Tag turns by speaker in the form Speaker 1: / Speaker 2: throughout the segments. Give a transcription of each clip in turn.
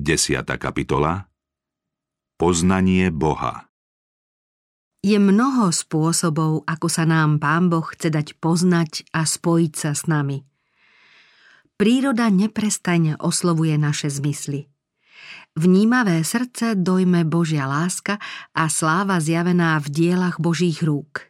Speaker 1: 10. kapitola Poznanie Boha
Speaker 2: Je mnoho spôsobov, ako sa nám Pán Boh chce dať poznať a spojiť sa s nami. Príroda neprestajne oslovuje naše zmysly. Vnímavé srdce dojme Božia láska a sláva zjavená v dielach Božích rúk.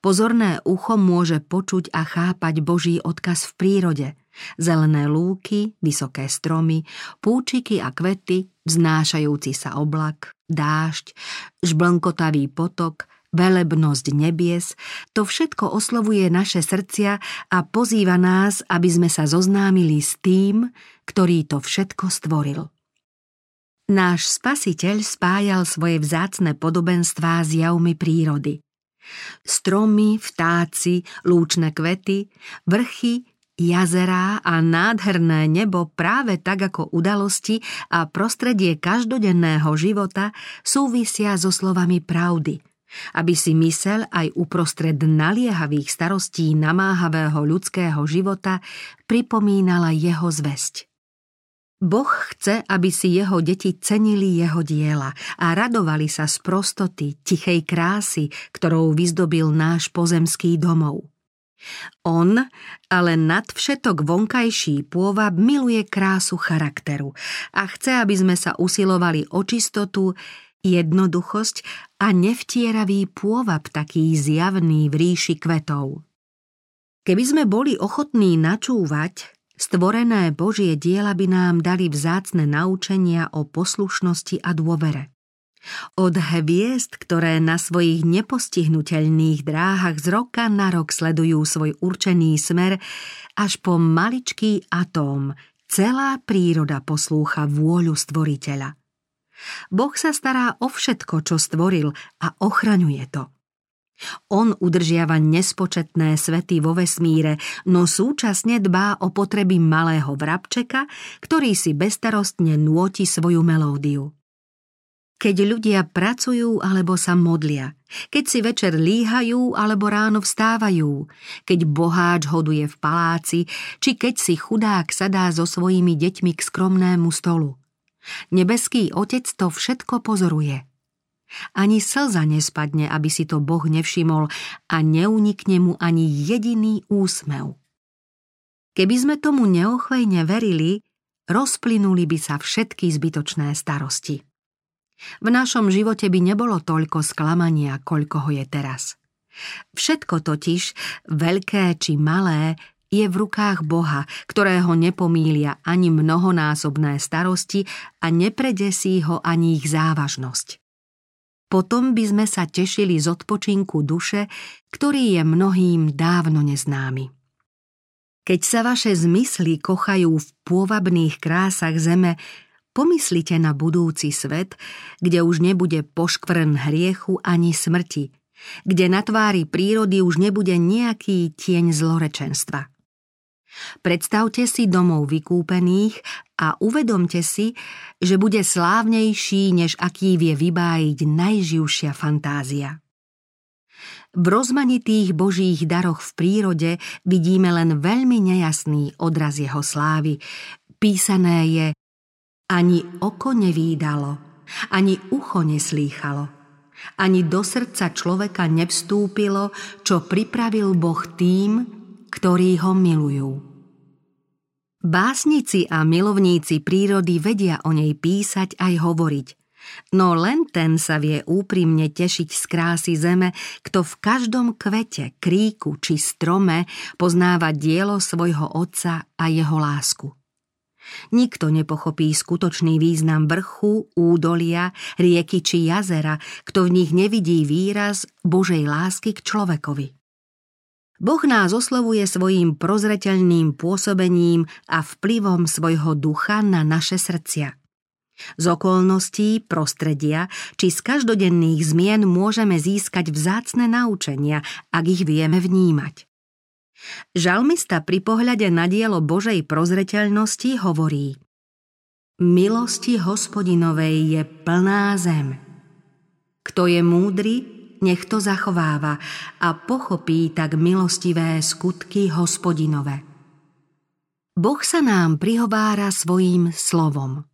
Speaker 2: Pozorné ucho môže počuť a chápať Boží odkaz v prírode – Zelené lúky, vysoké stromy, púčiky a kvety, vznášajúci sa oblak, dážď, žblnkotavý potok, velebnosť nebies, to všetko oslovuje naše srdcia a pozýva nás, aby sme sa zoznámili s tým, ktorý to všetko stvoril. Náš spasiteľ spájal svoje vzácne podobenstvá s javmi prírody. Stromy, vtáci, lúčne kvety, vrchy, Jazerá a nádherné nebo práve tak ako udalosti a prostredie každodenného života súvisia so slovami pravdy, aby si mysel aj uprostred naliehavých starostí namáhavého ľudského života pripomínala jeho zväzť. Boh chce, aby si jeho deti cenili jeho diela a radovali sa z prostoty, tichej krásy, ktorou vyzdobil náš pozemský domov – on, ale nad všetok vonkajší pôvab miluje krásu charakteru a chce, aby sme sa usilovali o čistotu, jednoduchosť a nevtieravý pôvab taký zjavný v ríši kvetov. Keby sme boli ochotní načúvať, stvorené Božie diela by nám dali vzácne naučenia o poslušnosti a dôvere. Od hviezd, ktoré na svojich nepostihnutelných dráhach z roka na rok sledujú svoj určený smer, až po maličký atóm, celá príroda poslúcha vôľu stvoriteľa. Boh sa stará o všetko, čo stvoril a ochraňuje to. On udržiava nespočetné svety vo vesmíre, no súčasne dbá o potreby malého vrabčeka, ktorý si bestarostne nôti svoju melódiu keď ľudia pracujú alebo sa modlia, keď si večer líhajú alebo ráno vstávajú, keď boháč hoduje v paláci, či keď si chudák sadá so svojimi deťmi k skromnému stolu. Nebeský Otec to všetko pozoruje. Ani slza nespadne, aby si to Boh nevšimol a neunikne mu ani jediný úsmev. Keby sme tomu neochvejne verili, rozplynuli by sa všetky zbytočné starosti. V našom živote by nebolo toľko sklamania, koľko ho je teraz. Všetko totiž, veľké či malé, je v rukách Boha, ktorého nepomília ani mnohonásobné starosti a nepredesí ho ani ich závažnosť. Potom by sme sa tešili z odpočinku duše, ktorý je mnohým dávno neznámy. Keď sa vaše zmysly kochajú v pôvabných krásach zeme, Pomyslite na budúci svet, kde už nebude poškvrn hriechu ani smrti, kde na tvári prírody už nebude nejaký tieň zlorečenstva. Predstavte si domov vykúpených a uvedomte si, že bude slávnejší, než aký vie vybájiť najživšia fantázia. V rozmanitých božích daroch v prírode vidíme len veľmi nejasný odraz jeho slávy. Písané je ani oko nevídalo, ani ucho neslýchalo, ani do srdca človeka nevstúpilo, čo pripravil Boh tým, ktorí ho milujú. Básnici a milovníci prírody vedia o nej písať aj hovoriť, no len ten sa vie úprimne tešiť z krásy zeme, kto v každom kvete, kríku či strome poznáva dielo svojho otca a jeho lásku. Nikto nepochopí skutočný význam vrchu, údolia, rieky či jazera, kto v nich nevidí výraz Božej lásky k človekovi. Boh nás oslovuje svojim prozreteľným pôsobením a vplyvom svojho ducha na naše srdcia. Z okolností, prostredia či z každodenných zmien môžeme získať vzácne naučenia, ak ich vieme vnímať. Žalmista pri pohľade na dielo Božej prozreteľnosti hovorí Milosti hospodinovej je plná zem. Kto je múdry, nech to zachováva a pochopí tak milostivé skutky hospodinové. Boh sa nám prihovára svojím slovom.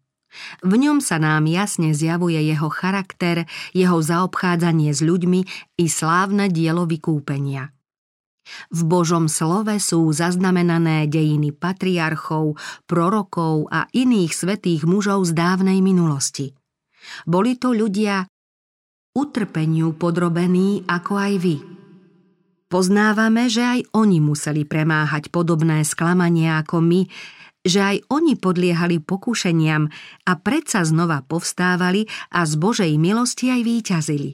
Speaker 2: V ňom sa nám jasne zjavuje jeho charakter, jeho zaobchádzanie s ľuďmi i slávne dielo vykúpenia. V Božom slove sú zaznamenané dejiny patriarchov, prorokov a iných svetých mužov z dávnej minulosti. Boli to ľudia utrpeniu podrobení ako aj vy. Poznávame, že aj oni museli premáhať podobné sklamania ako my, že aj oni podliehali pokúšeniam a predsa znova povstávali a z Božej milosti aj výťazili.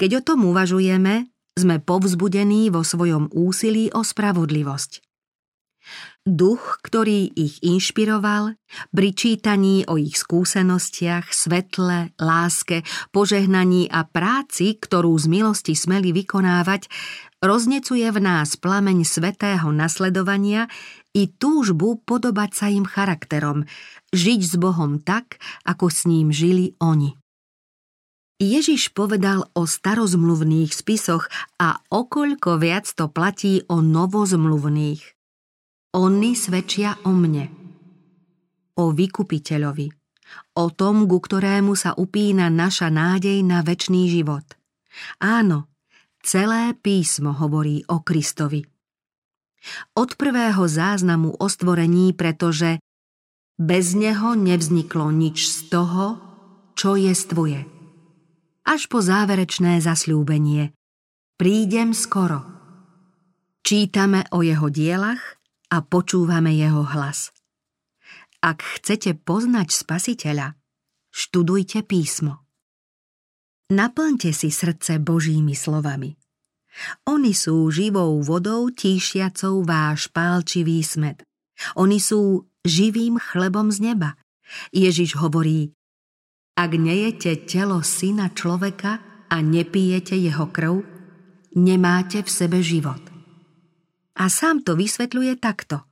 Speaker 2: Keď o tom uvažujeme, sme povzbudení vo svojom úsilí o spravodlivosť. Duch, ktorý ich inšpiroval, pri čítaní o ich skúsenostiach, svetle, láske, požehnaní a práci, ktorú z milosti smeli vykonávať, roznecuje v nás plameň svetého nasledovania i túžbu podobať sa im charakterom, žiť s Bohom tak, ako s ním žili oni. Ježiš povedal o starozmluvných spisoch a okoľko viac to platí o novozmluvných. Oni svedčia o mne, o vykupiteľovi, o tom, ku ktorému sa upína naša nádej na väčší život. Áno, celé písmo hovorí o Kristovi. Od prvého záznamu o stvorení, pretože bez neho nevzniklo nič z toho, čo je stvoje až po záverečné zasľúbenie. Prídem skoro. Čítame o jeho dielach a počúvame jeho hlas. Ak chcete poznať spasiteľa, študujte písmo. Naplňte si srdce Božími slovami. Oni sú živou vodou tíšiacou váš pálčivý smet. Oni sú živým chlebom z neba. Ježiš hovorí, ak nejete telo syna človeka a nepijete jeho krv, nemáte v sebe život. A sám to vysvetľuje takto.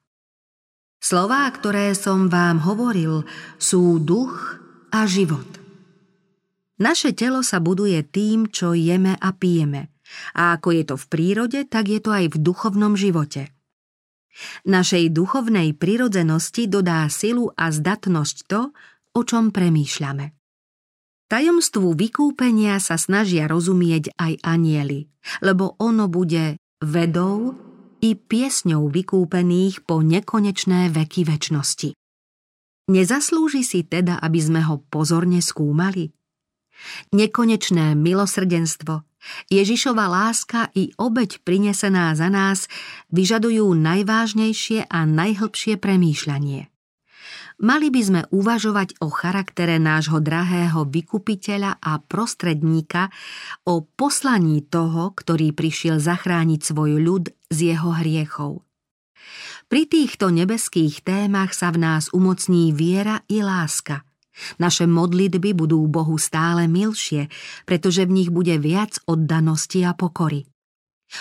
Speaker 2: Slová, ktoré som vám hovoril, sú duch a život. Naše telo sa buduje tým, čo jeme a pijeme. A ako je to v prírode, tak je to aj v duchovnom živote. Našej duchovnej prirodzenosti dodá silu a zdatnosť to, o čom premýšľame. Tajomstvu vykúpenia sa snažia rozumieť aj anieli, lebo ono bude vedou i piesňou vykúpených po nekonečné veky väčnosti. Nezaslúži si teda, aby sme ho pozorne skúmali? Nekonečné milosrdenstvo, Ježišova láska i obeď prinesená za nás vyžadujú najvážnejšie a najhlbšie premýšľanie mali by sme uvažovať o charaktere nášho drahého vykupiteľa a prostredníka, o poslaní toho, ktorý prišiel zachrániť svoj ľud z jeho hriechov. Pri týchto nebeských témach sa v nás umocní viera i láska. Naše modlitby budú Bohu stále milšie, pretože v nich bude viac oddanosti a pokory.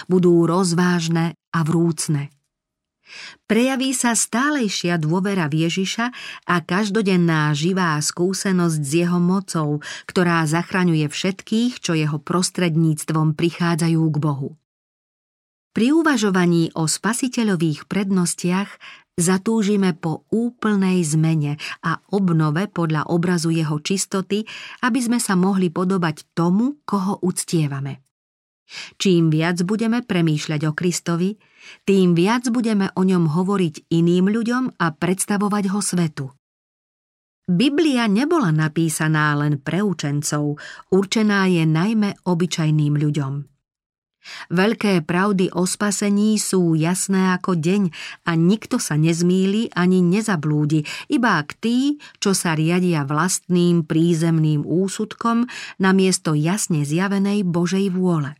Speaker 2: Budú rozvážne a vrúcne. Prejaví sa stálejšia dôvera v Ježiša a každodenná živá skúsenosť s jeho mocou, ktorá zachraňuje všetkých, čo jeho prostredníctvom prichádzajú k Bohu. Pri uvažovaní o spasiteľových prednostiach zatúžime po úplnej zmene a obnove podľa obrazu jeho čistoty, aby sme sa mohli podobať tomu, koho uctievame. Čím viac budeme premýšľať o Kristovi, tým viac budeme o ňom hovoriť iným ľuďom a predstavovať ho svetu. Biblia nebola napísaná len pre učencov, určená je najmä obyčajným ľuďom. Veľké pravdy o spasení sú jasné ako deň a nikto sa nezmýli ani nezablúdi, iba ak tí, čo sa riadia vlastným prízemným úsudkom namiesto jasne zjavenej Božej vôle.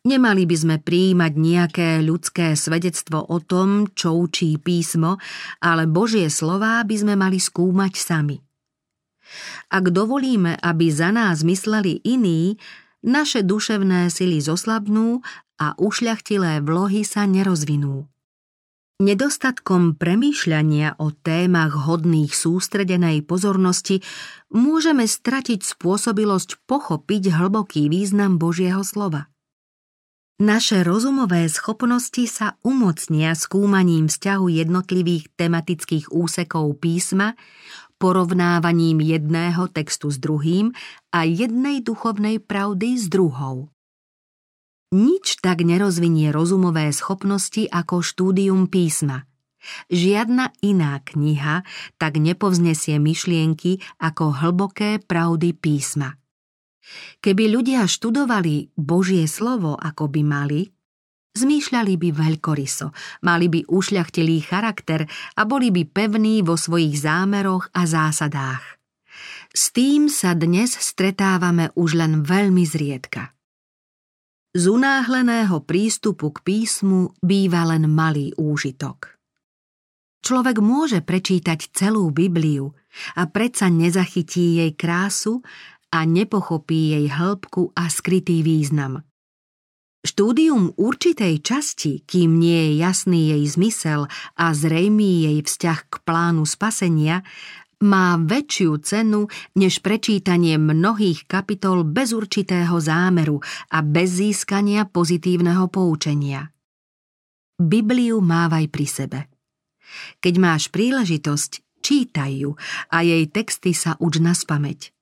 Speaker 2: Nemali by sme prijímať nejaké ľudské svedectvo o tom, čo učí písmo, ale Božie slová by sme mali skúmať sami. Ak dovolíme, aby za nás mysleli iní, naše duševné sily zoslabnú a ušľachtilé vlohy sa nerozvinú. Nedostatkom premýšľania o témach hodných sústredenej pozornosti môžeme stratiť spôsobilosť pochopiť hlboký význam Božieho slova. Naše rozumové schopnosti sa umocnia skúmaním vzťahu jednotlivých tematických úsekov písma, porovnávaním jedného textu s druhým a jednej duchovnej pravdy s druhou. Nič tak nerozvinie rozumové schopnosti ako štúdium písma. Žiadna iná kniha tak nepovznesie myšlienky ako hlboké pravdy písma. Keby ľudia študovali Božie slovo, ako by mali, Zmýšľali by veľkoryso, mali by ušľachtilý charakter a boli by pevní vo svojich zámeroch a zásadách. S tým sa dnes stretávame už len veľmi zriedka. Z unáhleného prístupu k písmu býva len malý úžitok. Človek môže prečítať celú Bibliu a predsa nezachytí jej krásu a nepochopí jej hĺbku a skrytý význam – Štúdium určitej časti, kým nie je jasný jej zmysel a zrejmý jej vzťah k plánu spasenia, má väčšiu cenu než prečítanie mnohých kapitol bez určitého zámeru a bez získania pozitívneho poučenia. Bibliu mávaj pri sebe. Keď máš príležitosť, čítaj ju a jej texty sa uč na spameť.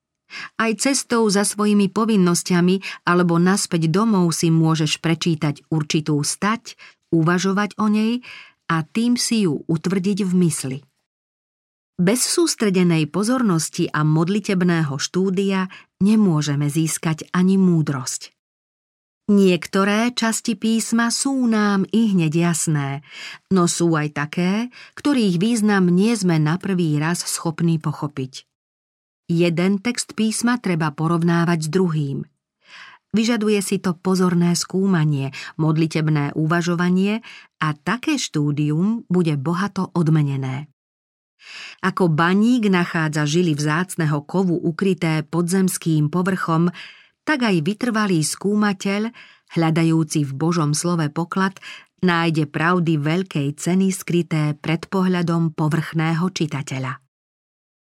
Speaker 2: Aj cestou za svojimi povinnosťami alebo naspäť domov si môžeš prečítať určitú stať, uvažovať o nej a tým si ju utvrdiť v mysli. Bez sústredenej pozornosti a modlitebného štúdia nemôžeme získať ani múdrosť. Niektoré časti písma sú nám i hneď jasné, no sú aj také, ktorých význam nie sme na prvý raz schopní pochopiť. Jeden text písma treba porovnávať s druhým. Vyžaduje si to pozorné skúmanie, modlitebné uvažovanie a také štúdium bude bohato odmenené. Ako baník nachádza žily vzácneho kovu ukryté podzemským povrchom, tak aj vytrvalý skúmateľ, hľadajúci v Božom slove poklad, nájde pravdy veľkej ceny skryté pred pohľadom povrchného čitateľa.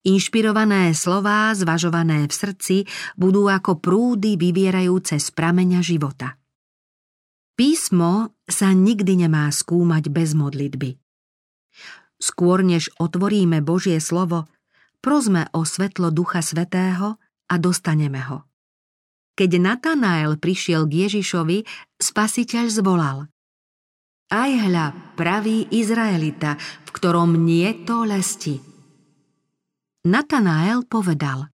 Speaker 2: Inšpirované slová, zvažované v srdci, budú ako prúdy vyvierajúce z prameňa života. Písmo sa nikdy nemá skúmať bez modlitby. Skôr než otvoríme Božie slovo, prosme o svetlo Ducha Svetého a dostaneme ho. Keď Natanael prišiel k Ježišovi, spasiteľ zvolal Aj hľa, pravý Izraelita, v ktorom nie to lesti – Natanael povedal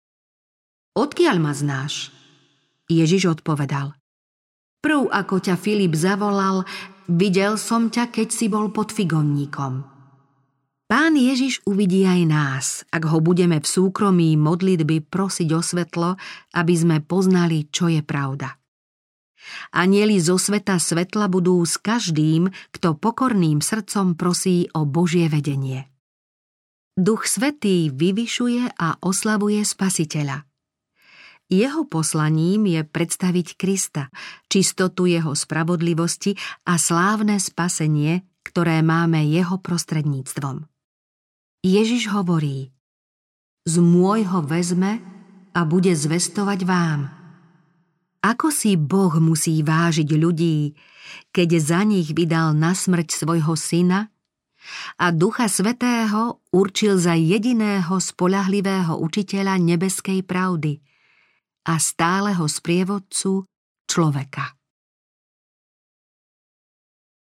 Speaker 2: Odkiaľ ma znáš? Ježiš odpovedal Prv ako ťa Filip zavolal, videl som ťa, keď si bol pod figovníkom. Pán Ježiš uvidí aj nás, ak ho budeme v súkromí modlitby prosiť o svetlo, aby sme poznali, čo je pravda. Anieli zo sveta svetla budú s každým, kto pokorným srdcom prosí o Božie vedenie. Duch Svetý vyvyšuje a oslavuje Spasiteľa. Jeho poslaním je predstaviť Krista, čistotu jeho spravodlivosti a slávne spasenie, ktoré máme jeho prostredníctvom. Ježiš hovorí, z môjho vezme a bude zvestovať vám. Ako si Boh musí vážiť ľudí, keď za nich vydal na smrť svojho syna a Ducha Svetého určil za jediného spolahlivého učiteľa nebeskej pravdy a stáleho sprievodcu človeka.